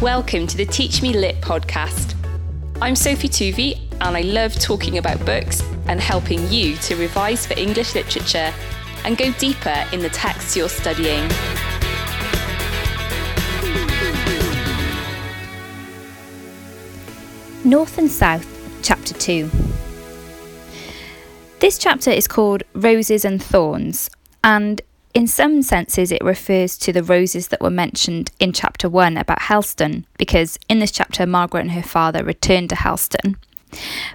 Welcome to the Teach Me Lit podcast. I'm Sophie Tuvey, and I love talking about books and helping you to revise for English literature and go deeper in the texts you're studying. North and South, Chapter 2. This chapter is called Roses and Thorns, and in some senses, it refers to the roses that were mentioned in chapter 1 about Helston, because in this chapter, Margaret and her father returned to Helston.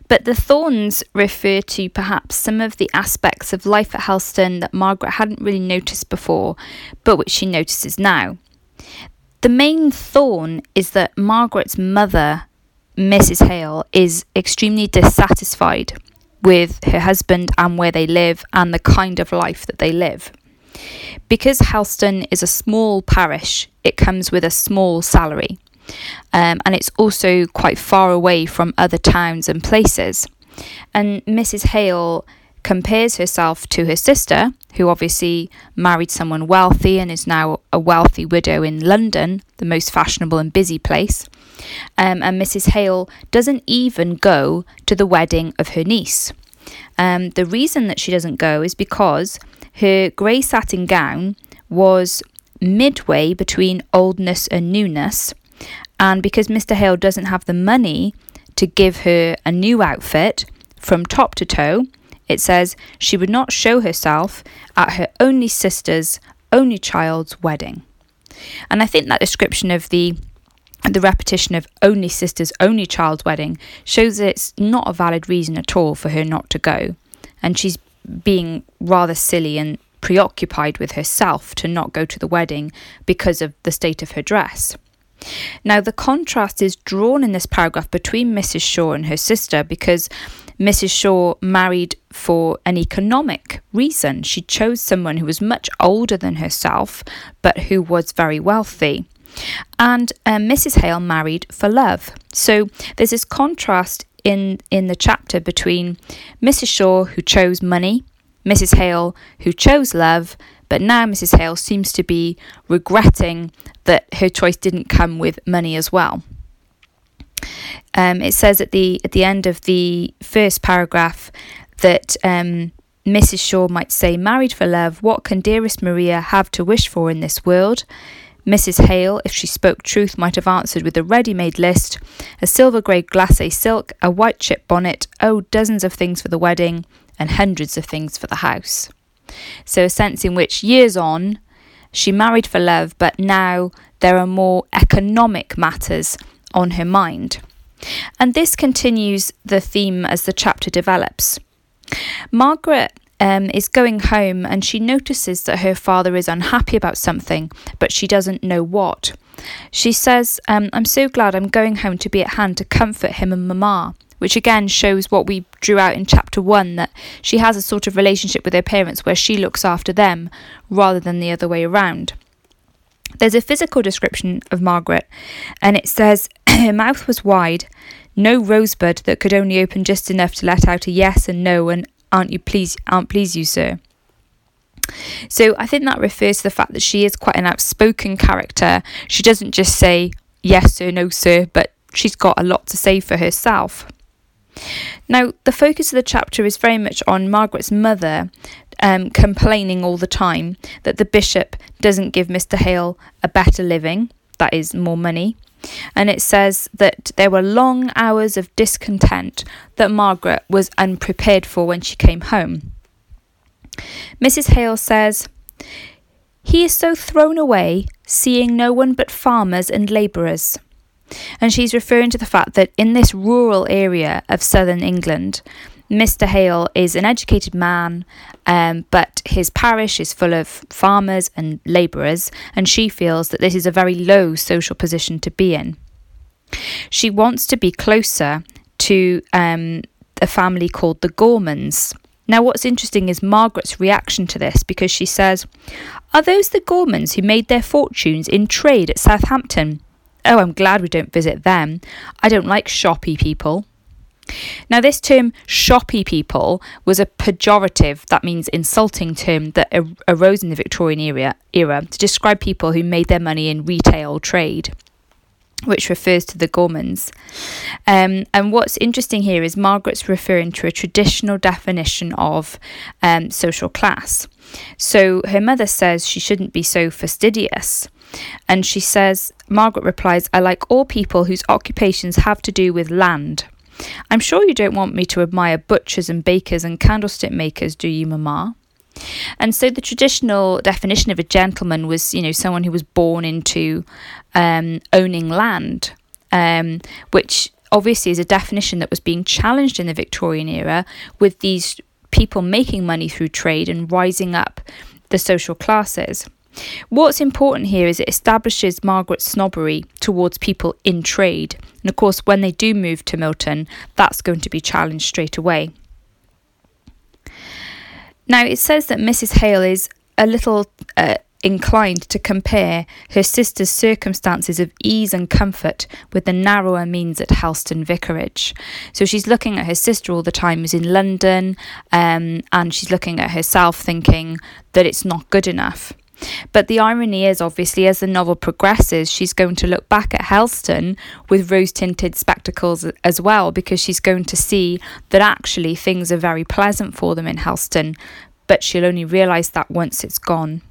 But the thorns refer to perhaps some of the aspects of life at Helston that Margaret hadn't really noticed before, but which she notices now. The main thorn is that Margaret's mother, Mrs. Hale, is extremely dissatisfied with her husband and where they live and the kind of life that they live. Because Helston is a small parish, it comes with a small salary. Um, and it's also quite far away from other towns and places. And Mrs. Hale compares herself to her sister, who obviously married someone wealthy and is now a wealthy widow in London, the most fashionable and busy place. Um, and Mrs. Hale doesn't even go to the wedding of her niece. Um, the reason that she doesn't go is because her grey satin gown was midway between oldness and newness, and because Mr. Hale doesn't have the money to give her a new outfit from top to toe, it says she would not show herself at her only sister's only child's wedding. And I think that description of the the repetition of only sister's only child's wedding shows that it's not a valid reason at all for her not to go. And she's being rather silly and preoccupied with herself to not go to the wedding because of the state of her dress. Now, the contrast is drawn in this paragraph between Mrs. Shaw and her sister because Mrs. Shaw married for an economic reason. She chose someone who was much older than herself but who was very wealthy. And um, Mrs. Hale married for love. So there's this contrast in, in the chapter between Mrs. Shaw, who chose money, Mrs. Hale, who chose love, but now Mrs. Hale seems to be regretting that her choice didn't come with money as well. Um, it says at the at the end of the first paragraph that um, Mrs. Shaw might say, "Married for love, what can dearest Maria have to wish for in this world?" Mrs. Hale, if she spoke truth, might have answered with a ready made list a silver grey glacé silk, a white chip bonnet, oh, dozens of things for the wedding, and hundreds of things for the house. So, a sense in which years on, she married for love, but now there are more economic matters on her mind. And this continues the theme as the chapter develops. Margaret um, is going home and she notices that her father is unhappy about something, but she doesn't know what. She says, um, I'm so glad I'm going home to be at hand to comfort him and Mamma, which again shows what we drew out in chapter one that she has a sort of relationship with her parents where she looks after them rather than the other way around. There's a physical description of Margaret, and it says her mouth was wide, no rosebud that could only open just enough to let out a yes and no and aren't you please aren't please you sir? So i think that refers to the fact that she is quite an outspoken character. She doesn't just say yes sir no sir but she's got a lot to say for herself. Now the focus of the chapter is very much on margaret's mother um, complaining all the time that the bishop doesn't give mr hale a better living that is more money and it says that there were long hours of discontent that Margaret was unprepared for when she came home. Mrs. Hale says, He is so thrown away, seeing no one but farmers and labourers. And she's referring to the fact that in this rural area of southern England, Mr. Hale is an educated man, um, but his parish is full of farmers and labourers, and she feels that this is a very low social position to be in. She wants to be closer to um, a family called the Gormans. Now, what's interesting is Margaret's reaction to this because she says, Are those the Gormans who made their fortunes in trade at Southampton? Oh, I'm glad we don't visit them. I don't like shoppy people. Now, this term shoppy people was a pejorative, that means insulting term, that ar- arose in the Victorian era, era to describe people who made their money in retail trade. which refers to the Gormans. Um, and what's interesting here is Margaret's referring to a traditional definition of um, social class. So her mother says she shouldn't be so fastidious. And she says, Margaret replies, I like all people whose occupations have to do with land. I'm sure you don't want me to admire butchers and bakers and candlestick makers, do you, Mamma? And so the traditional definition of a gentleman was, you know, someone who was born into um, owning land, um, which obviously is a definition that was being challenged in the Victorian era with these people making money through trade and rising up the social classes. What's important here is it establishes Margaret's snobbery towards people in trade. And of course, when they do move to Milton, that's going to be challenged straight away. Now, it says that Mrs. Hale is a little uh, inclined to compare her sister's circumstances of ease and comfort with the narrower means at Helston Vicarage. So she's looking at her sister all the time who's in London, um, and she's looking at herself thinking that it's not good enough. But the irony is, obviously, as the novel progresses, she's going to look back at Helston with rose tinted spectacles as well, because she's going to see that actually things are very pleasant for them in Helston, but she'll only realise that once it's gone.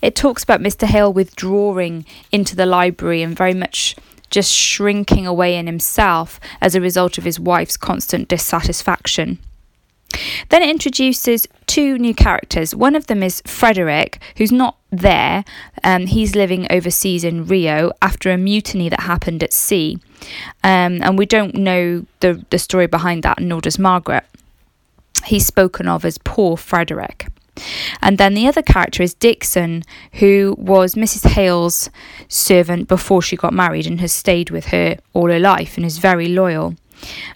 It talks about Mr. Hale withdrawing into the library and very much just shrinking away in himself as a result of his wife's constant dissatisfaction. Then it introduces two new characters. One of them is Frederick, who's not there. Um, he's living overseas in Rio after a mutiny that happened at sea. Um, and we don't know the, the story behind that, nor does Margaret. He's spoken of as poor Frederick. And then the other character is Dixon, who was Mrs. Hale's servant before she got married and has stayed with her all her life and is very loyal.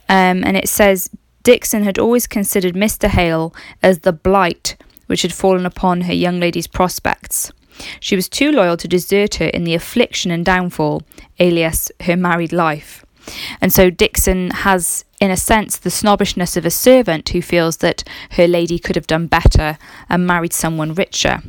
Um, and it says Dixon had always considered Mr. Hale as the blight which had fallen upon her young lady's prospects. She was too loyal to desert her in the affliction and downfall, alias her married life. And so Dixon has, in a sense, the snobbishness of a servant who feels that her lady could have done better and married someone richer.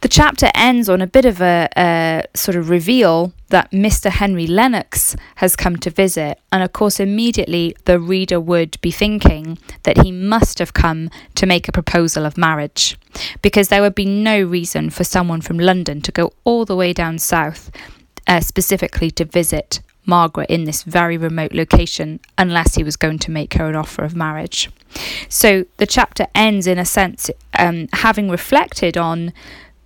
The chapter ends on a bit of a, a, sort of reveal that Mr. Henry Lennox has come to visit, and of course, immediately the reader would be thinking that he must have come to make a proposal of marriage, because there would be no reason for someone from London to go all the way down south uh, specifically to visit Margaret in this very remote location unless he was going to make her an offer of marriage. So the chapter ends, in a sense, um, having reflected on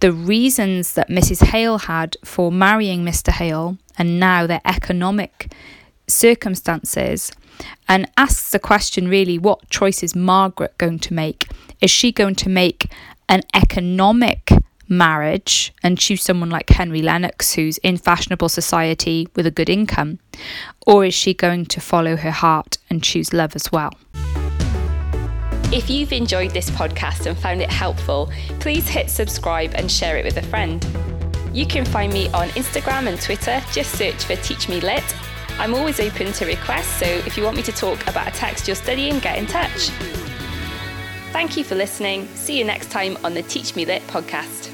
the reasons that Mrs. Hale had for marrying Mr. Hale and now their economic circumstances and asks the question really what choice is Margaret going to make? Is she going to make an economic marriage and choose someone like Henry Lennox who's in fashionable society with a good income? Or is she going to follow her heart and choose love as well? If you've enjoyed this podcast and found it helpful, please hit subscribe and share it with a friend. You can find me on Instagram and Twitter, just search for Teach Me Lit. I'm always open to requests, so if you want me to talk about a text you're studying, get in touch. Thank you for listening. See you next time on the Teach Me Lit podcast.